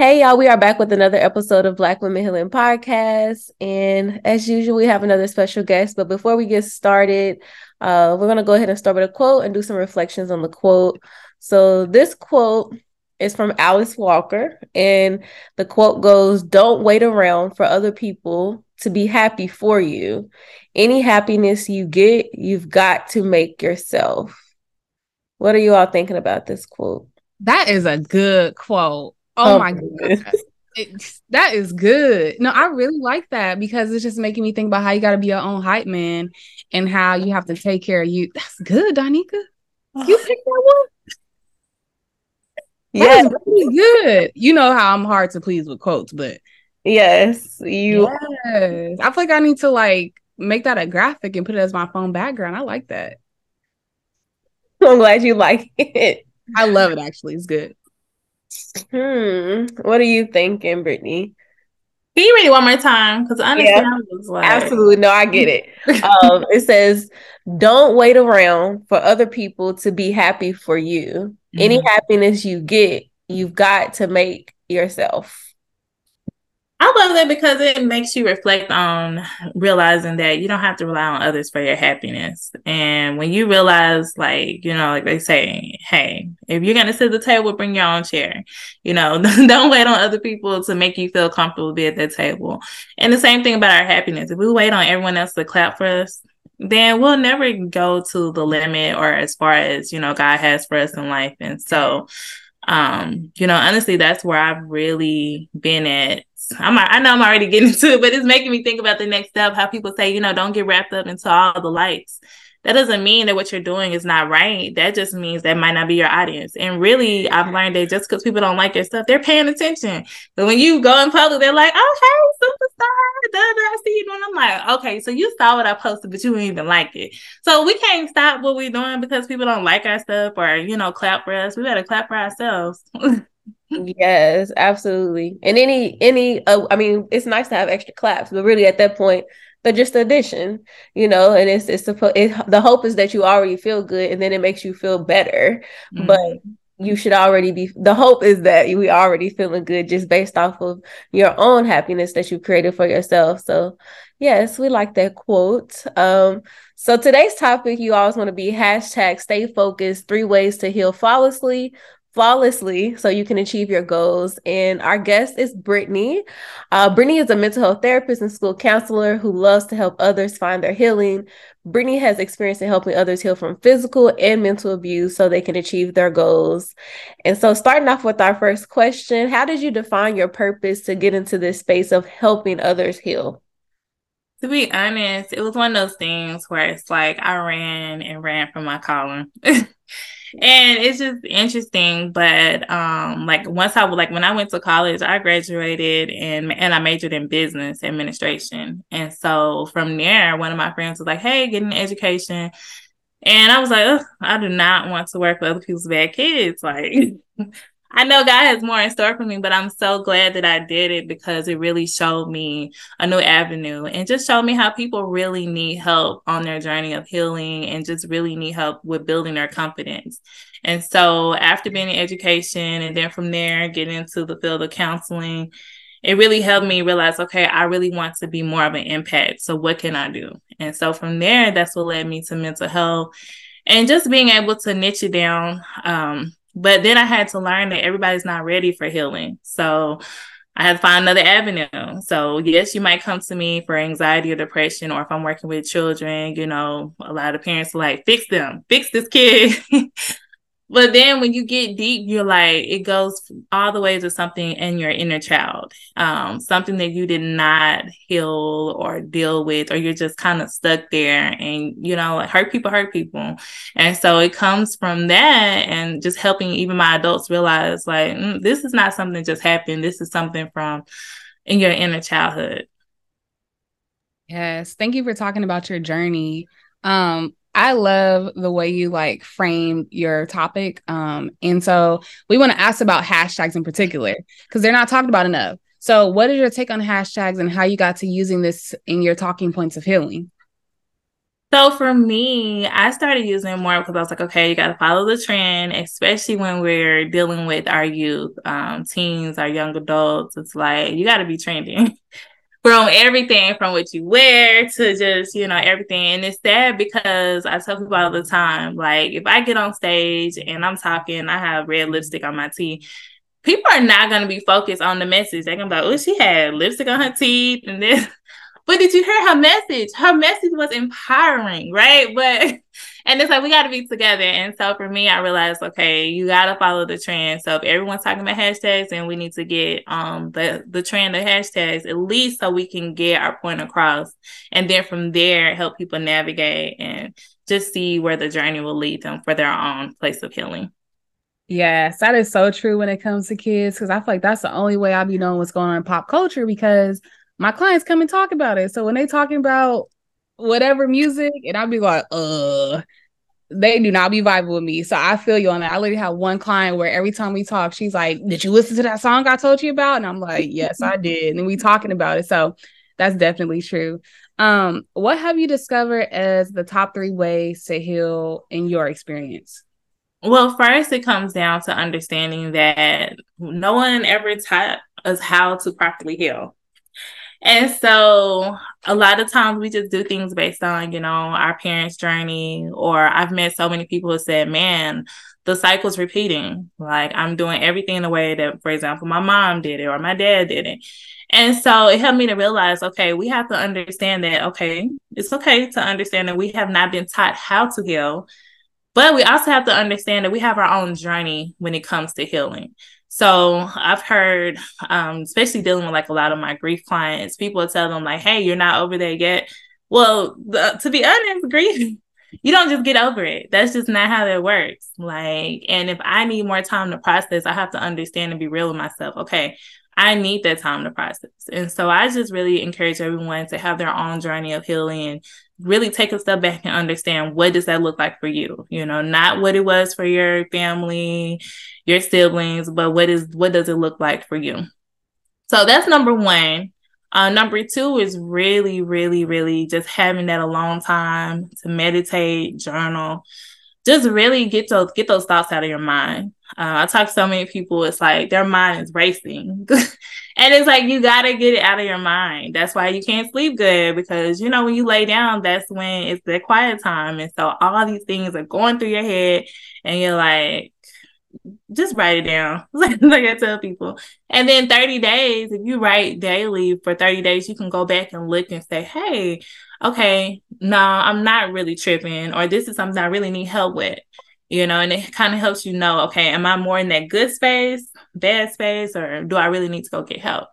Hey, y'all, we are back with another episode of Black Women Healing Podcast. And as usual, we have another special guest. But before we get started, uh, we're going to go ahead and start with a quote and do some reflections on the quote. So, this quote is from Alice Walker. And the quote goes Don't wait around for other people to be happy for you. Any happiness you get, you've got to make yourself. What are you all thinking about this quote? That is a good quote. Oh, oh my god. that is good. No, I really like that because it's just making me think about how you got to be your own hype man and how you have to take care of you. That's good, Donika. You picked that one. Yeah, really good. You know how I'm hard to please with quotes, but yes, you. Yes, I feel like I need to like make that a graphic and put it as my phone background. I like that. I'm glad you like it. I love it. Actually, it's good. Hmm. What are you thinking, Brittney? Can you read it one more time? Because I understand yeah, like. Absolutely. No, I get it. um, it says, don't wait around for other people to be happy for you. Mm-hmm. Any happiness you get, you've got to make yourself. I love that because it makes you reflect on realizing that you don't have to rely on others for your happiness. And when you realize, like, you know, like they say, hey, if you're going to sit at the table, bring your own chair. You know, don't wait on other people to make you feel comfortable to be at that table. And the same thing about our happiness. If we wait on everyone else to clap for us, then we'll never go to the limit or as far as, you know, God has for us in life. And so, um, you know, honestly, that's where I've really been at I'm I know I'm already getting to it, but it's making me think about the next step. How people say, you know, don't get wrapped up into all the likes. That doesn't mean that what you're doing is not right. That just means that might not be your audience. And really, I've learned that just because people don't like your stuff, they're paying attention. But when you go in public, they're like, "Oh, hey, superstar!" Da, da, I see you doing. I'm like, okay, so you saw what I posted, but you didn't even like it. So we can't stop what we're doing because people don't like our stuff or you know clap for us. We better clap for ourselves. yes, absolutely. And any any uh, I mean, it's nice to have extra claps, but really at that point, they're just addition, you know. And it's it's supposed it, the hope is that you already feel good, and then it makes you feel better. Mm-hmm. But you should already be the hope is that we already feeling good just based off of your own happiness that you created for yourself so yes we like that quote um so today's topic you always want to be hashtag stay focused three ways to heal flawlessly flawlessly so you can achieve your goals. And our guest is Brittney. Uh, Brittney is a mental health therapist and school counselor who loves to help others find their healing. Brittney has experience in helping others heal from physical and mental abuse so they can achieve their goals. And so, starting off with our first question How did you define your purpose to get into this space of helping others heal? To be honest, it was one of those things where it's like I ran and ran from my calling. and it's just interesting but um like once i like when i went to college i graduated and and i majored in business administration. And so from there one of my friends was like hey get an education. And i was like i do not want to work with other people's bad kids. Like I know God has more in store for me, but I'm so glad that I did it because it really showed me a new avenue and just showed me how people really need help on their journey of healing and just really need help with building their confidence. And so after being in education and then from there getting into the field of counseling, it really helped me realize, okay, I really want to be more of an impact. So what can I do? And so from there, that's what led me to mental health and just being able to niche it down. Um, but then I had to learn that everybody's not ready for healing. So I had to find another avenue. So yes, you might come to me for anxiety or depression, or if I'm working with children, you know, a lot of parents are like, fix them, fix this kid. But then when you get deep, you're like, it goes all the way to something in your inner child, um, something that you did not heal or deal with, or you're just kind of stuck there and, you know, like hurt people hurt people. And so it comes from that and just helping even my adults realize like, mm, this is not something that just happened. This is something from in your inner childhood. Yes. Thank you for talking about your journey. Um, I love the way you like frame your topic. Um, and so we want to ask about hashtags in particular because they're not talked about enough. So, what is your take on hashtags and how you got to using this in your talking points of healing? So for me, I started using more because I was like, okay, you got to follow the trend, especially when we're dealing with our youth, um, teens, our young adults. It's like you got to be trending. from everything from what you wear to just you know everything. And it's sad because i tell people all the time like if i get on stage and i'm talking i have red lipstick on my teeth people are not going to be focused on the message. They're going to be like oh she had lipstick on her teeth and this. But did you hear her message? Her message was empowering right? But and it's like we got to be together. And so for me, I realized, okay, you got to follow the trend. So if everyone's talking about hashtags, then we need to get um the the trend of hashtags at least so we can get our point across, and then from there help people navigate and just see where the journey will lead them for their own place of healing. Yes, that is so true when it comes to kids because I feel like that's the only way I'll be knowing what's going on in pop culture because my clients come and talk about it. So when they talking about whatever music, and I'll be like, uh, they do not be vibing with me. So I feel you on that. I literally have one client where every time we talk, she's like, Did you listen to that song I told you about? And I'm like, Yes, I did. And we talking about it. So that's definitely true. Um, what have you discovered as the top three ways to heal in your experience? Well, first, it comes down to understanding that no one ever taught us how to properly heal. And so a lot of times we just do things based on, you know, our parents' journey. Or I've met so many people who said, man, the cycle's repeating. Like I'm doing everything the way that, for example, my mom did it or my dad did it. And so it helped me to realize, okay, we have to understand that, okay, it's okay to understand that we have not been taught how to heal, but we also have to understand that we have our own journey when it comes to healing. So I've heard, um, especially dealing with like a lot of my grief clients, people tell them like, "Hey, you're not over there yet." Well, to be honest, grief you don't just get over it. That's just not how that works. Like, and if I need more time to process, I have to understand and be real with myself. Okay, I need that time to process. And so I just really encourage everyone to have their own journey of healing really take a step back and understand what does that look like for you? You know, not what it was for your family, your siblings, but what is what does it look like for you? So that's number one. Uh, number two is really, really, really just having that alone time to meditate, journal, just really get those get those thoughts out of your mind. Uh, I talk to so many people, it's like their mind is racing. and it's like you gotta get it out of your mind. That's why you can't sleep good because you know when you lay down, that's when it's the quiet time. And so all these things are going through your head, and you're like, just write it down. like I tell people. And then 30 days, if you write daily for 30 days, you can go back and look and say, hey, okay, no, I'm not really tripping, or this is something I really need help with, you know, and it kind of helps you know, okay, am I more in that good space, bad space, or do I really need to go get help?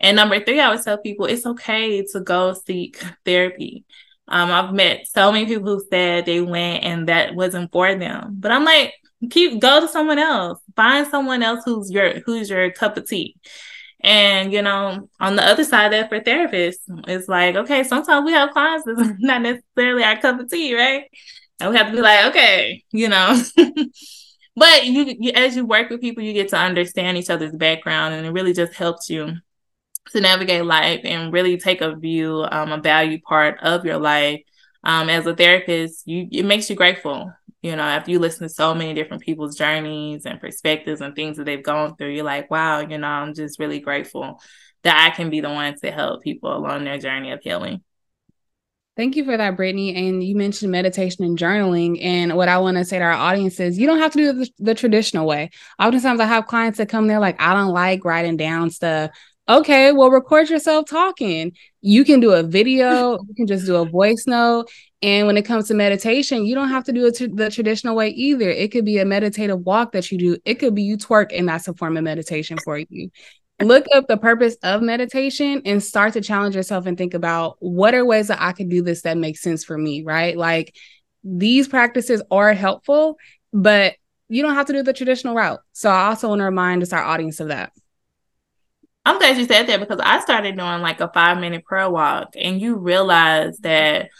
And number three, I would tell people it's okay to go seek therapy. Um, I've met so many people who said they went and that wasn't for them, but I'm like, keep go to someone else, find someone else who's your who's your cup of tea. And you know, on the other side of that for therapists, it's like, okay, sometimes we have clients that's not necessarily our cup of tea, right? And we have to be like, okay, you know. but you, you as you work with people, you get to understand each other's background, and it really just helps you to navigate life and really take a view, um, a value part of your life. Um, as a therapist, you it makes you grateful You know, after you listen to so many different people's journeys and perspectives and things that they've gone through, you're like, wow, you know, I'm just really grateful that I can be the one to help people along their journey of healing. Thank you for that, Brittney. And you mentioned meditation and journaling. And what I want to say to our audience is you don't have to do the, the traditional way. Oftentimes, I have clients that come there like, I don't like writing down stuff. Okay, well, record yourself talking. You can do a video, you can just do a voice note. And when it comes to meditation, you don't have to do it the traditional way either. It could be a meditative walk that you do, it could be you twerk, and that's a form of meditation for you look up the purpose of meditation and start to challenge yourself and think about what are ways that I could do this that makes sense for me, right? Like these practices are helpful, but you don't have to do the traditional route. So I also want to remind us our audience of that. I'm glad you said that because I started doing like a five minute prayer walk and you realize that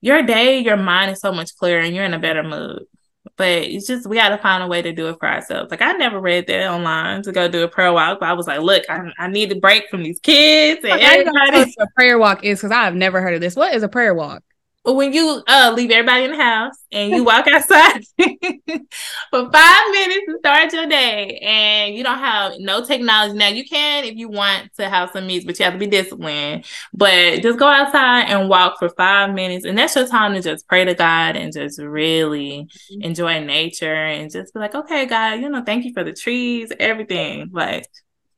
your day, your mind is so much clearer and you're in a better mood. But it's just we got to find a way to do it for ourselves. Like I never read that online to go do a prayer walk, but I was like, look, I, I need a break from these kids and everybody. a prayer walk is because I have never heard of this. What is a prayer walk? When you uh, leave everybody in the house and you walk outside for five minutes to start your day and you don't have no technology now you can if you want to have some music but you have to be disciplined but just go outside and walk for five minutes and that's your time to just pray to god and just really mm-hmm. enjoy nature and just be like okay god you know thank you for the trees everything like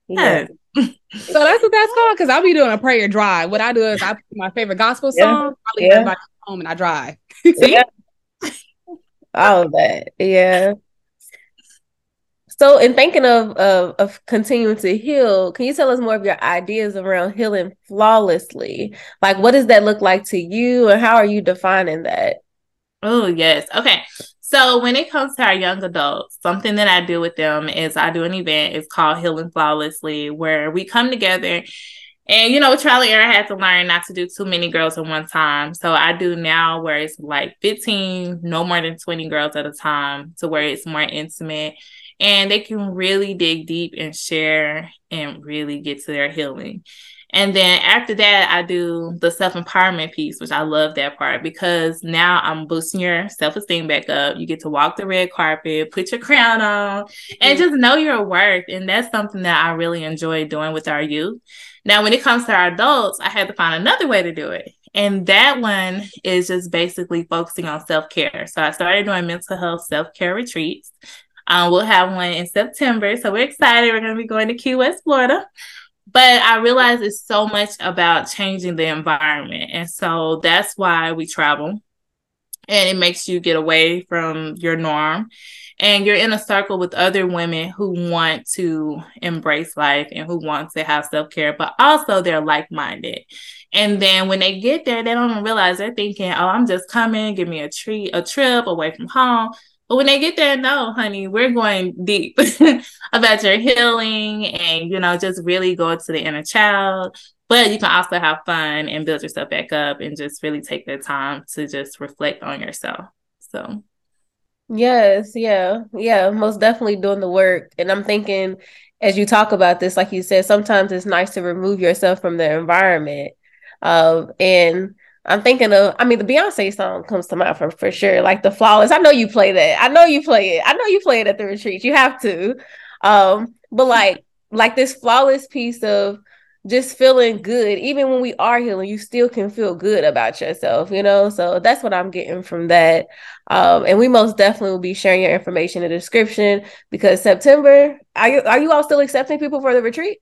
yeah. so that's what that's called because I'll be doing a prayer drive. What I do is I put my favorite gospel song, yeah. I everybody home and I drive. yeah. All of that. Yeah. So, in thinking of, of of continuing to heal, can you tell us more of your ideas around healing flawlessly? Like, what does that look like to you, and how are you defining that? Oh yes, okay. So when it comes to our young adults, something that I do with them is I do an event. It's called Healing Flawlessly, where we come together and you know, trial and I had to learn not to do too many girls at one time. So I do now where it's like 15, no more than 20 girls at a time, to where it's more intimate and they can really dig deep and share and really get to their healing. And then after that, I do the self empowerment piece, which I love that part because now I'm boosting your self esteem back up. You get to walk the red carpet, put your crown on, and just know your worth. And that's something that I really enjoy doing with our youth. Now, when it comes to our adults, I had to find another way to do it. And that one is just basically focusing on self care. So I started doing mental health self care retreats. Um, we'll have one in September. So we're excited. We're going to be going to Key West, Florida but I realize it's so much about changing the environment. And so that's why we travel. And it makes you get away from your norm. And you're in a circle with other women who want to embrace life and who want to have self care, but also they're like minded. And then when they get there, they don't realize they're thinking, oh, I'm just coming, give me a treat, a trip away from home. But when they get there, no, honey, we're going deep about your healing and, you know, just really go to the inner child. But you can also have fun and build yourself back up and just really take the time to just reflect on yourself. So, yes, yeah, yeah, most definitely doing the work. And I'm thinking, as you talk about this, like you said, sometimes it's nice to remove yourself from the environment. Um, and I'm thinking of, I mean, the Beyonce song comes to mind for, for sure. Like the flawless. I know you play that. I know you play it. I know you play it at the retreat. You have to. Um, but like, like this flawless piece of just feeling good, even when we are healing, you still can feel good about yourself, you know? So that's what I'm getting from that. Um, and we most definitely will be sharing your information in the description because September, are you, are you all still accepting people for the retreat?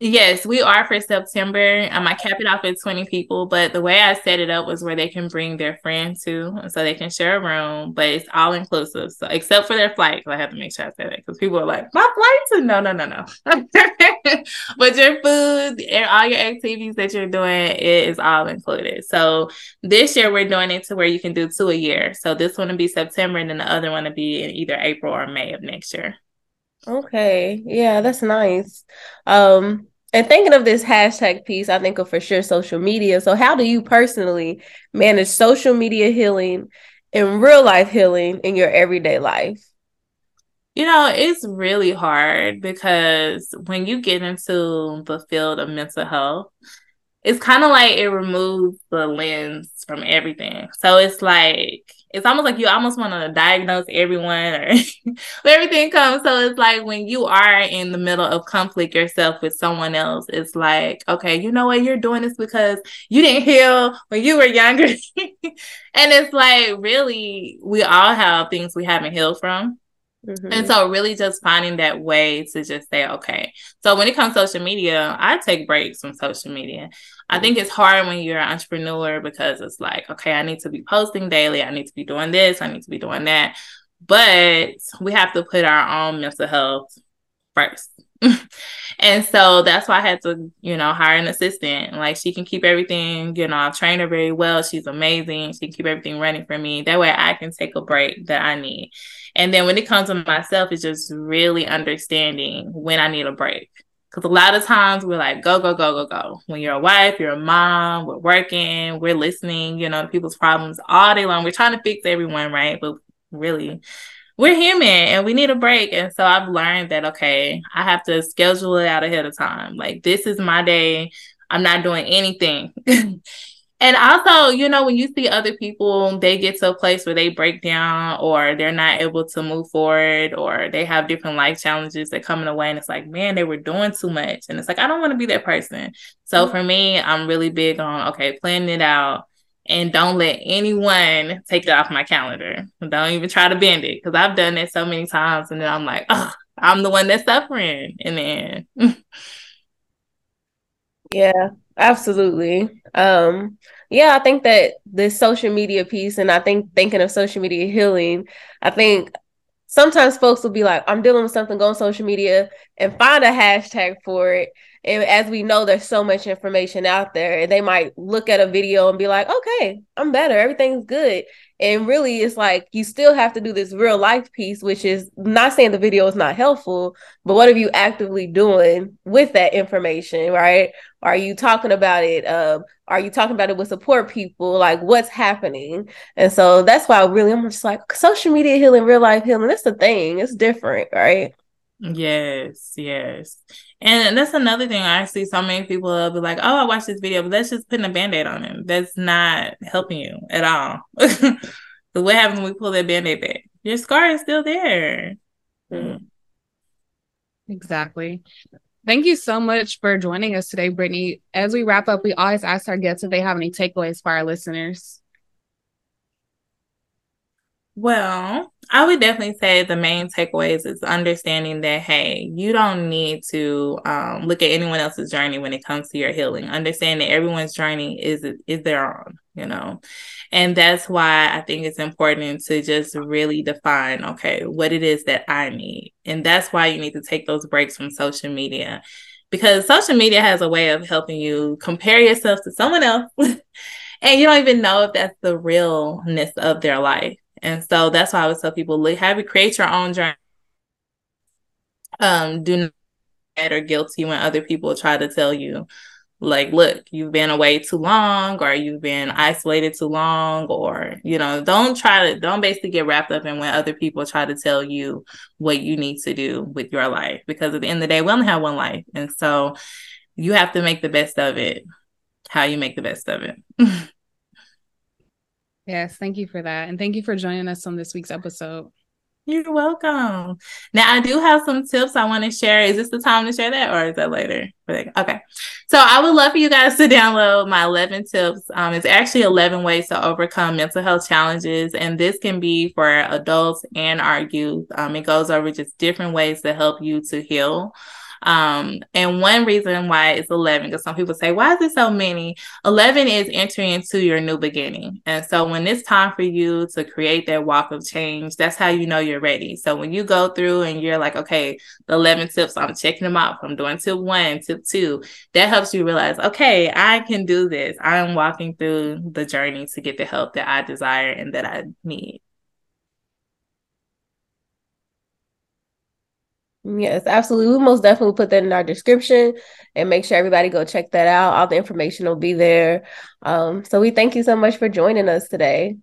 Yes, we are for September. Um, I cap it off at 20 people, but the way I set it up was where they can bring their friends too, so they can share a room, but it's all inclusive. So except for their flight, because I have to make sure I say that because people are like, my flights? No, no, no, no. but your food and all your activities that you're doing, it is all included. So this year we're doing it to where you can do two a year. So this one will be September and then the other one will be in either April or May of next year. Okay. Yeah, that's nice. Um, and thinking of this hashtag piece, I think of for sure social media. So, how do you personally manage social media healing and real life healing in your everyday life? You know, it's really hard because when you get into the field of mental health, it's kind of like it removes the lens from everything. So it's like it's almost like you almost want to diagnose everyone or everything comes. So it's like when you are in the middle of conflict yourself with someone else, it's like, okay, you know what? You're doing this because you didn't heal when you were younger. and it's like, really, we all have things we haven't healed from. Mm-hmm. And so really just finding that way to just say, okay. So when it comes to social media, I take breaks from social media. I think it's hard when you're an entrepreneur because it's like, okay, I need to be posting daily. I need to be doing this. I need to be doing that. But we have to put our own mental health first. and so that's why I had to, you know, hire an assistant. Like she can keep everything, you know, I've trained her very well. She's amazing. She can keep everything running for me. That way I can take a break that I need. And then when it comes to myself, it's just really understanding when I need a break. Because a lot of times we're like, go, go, go, go, go. When you're a wife, you're a mom, we're working, we're listening, you know, to people's problems all day long. We're trying to fix everyone, right? But really, we're human and we need a break. And so I've learned that, okay, I have to schedule it out ahead of time. Like, this is my day. I'm not doing anything. And also, you know, when you see other people, they get to a place where they break down or they're not able to move forward or they have different life challenges that come in the way. And it's like, man, they were doing too much. And it's like, I don't want to be that person. So mm-hmm. for me, I'm really big on, okay, planning it out and don't let anyone take it off my calendar. Don't even try to bend it because I've done it so many times. And then I'm like, oh, I'm the one that's suffering. And then. yeah, Absolutely. Um, yeah, I think that this social media piece, and I think thinking of social media healing, I think sometimes folks will be like, I'm dealing with something, go on social media and find a hashtag for it. And as we know, there's so much information out there, and they might look at a video and be like, okay, I'm better, everything's good. And really, it's like you still have to do this real life piece, which is not saying the video is not helpful, but what are you actively doing with that information, right? Are you talking about it? Um, are you talking about it with support people? Like what's happening? And so that's why really I'm just like social media healing, real life healing. That's the thing. It's different, right? Yes, yes. And that's another thing. I see so many people will be like, "Oh, I watched this video, but that's just putting a band-aid on it. That's not helping you at all." so what happens when we pull that band-aid back? Your scar is still there. Mm. Exactly. Thank you so much for joining us today, Brittney. As we wrap up, we always ask our guests if they have any takeaways for our listeners. Well, I would definitely say the main takeaways is understanding that hey, you don't need to um, look at anyone else's journey when it comes to your healing. Understand that everyone's journey is is their own, you know, and that's why I think it's important to just really define okay what it is that I need, and that's why you need to take those breaks from social media because social media has a way of helping you compare yourself to someone else. and you don't even know if that's the realness of their life and so that's why I would tell people have you create your own journey. Um, do not get or guilty when other people try to tell you, like, look, you've been away too long, or you've been isolated too long, or you know, don't try to don't basically get wrapped up in when other people try to tell you what you need to do with your life. Because at the end of the day, we only have one life. And so you have to make the best of it, how you make the best of it. Yes, thank you for that. And thank you for joining us on this week's episode. You're welcome. Now, I do have some tips I want to share. Is this the time to share that or is that later? Okay. So, I would love for you guys to download my 11 tips. Um, it's actually 11 ways to overcome mental health challenges. And this can be for adults and our youth. Um, it goes over just different ways to help you to heal. Um, and one reason why it's 11, because some people say, why is it so many? 11 is entering into your new beginning. And so when it's time for you to create that walk of change, that's how you know you're ready. So when you go through and you're like, okay, the 11 tips, I'm checking them out. I'm doing tip one, tip two, that helps you realize, okay, I can do this. I'm walking through the journey to get the help that I desire and that I need. Yes, absolutely. We most definitely put that in our description and make sure everybody go check that out. All the information will be there. Um, so we thank you so much for joining us today.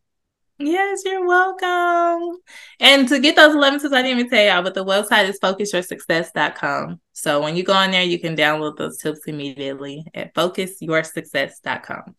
Yes, you're welcome. And to get those 11 tips, I didn't even tell y'all, but the website is focusyoursuccess.com. So when you go on there, you can download those tips immediately at focusyoursuccess.com.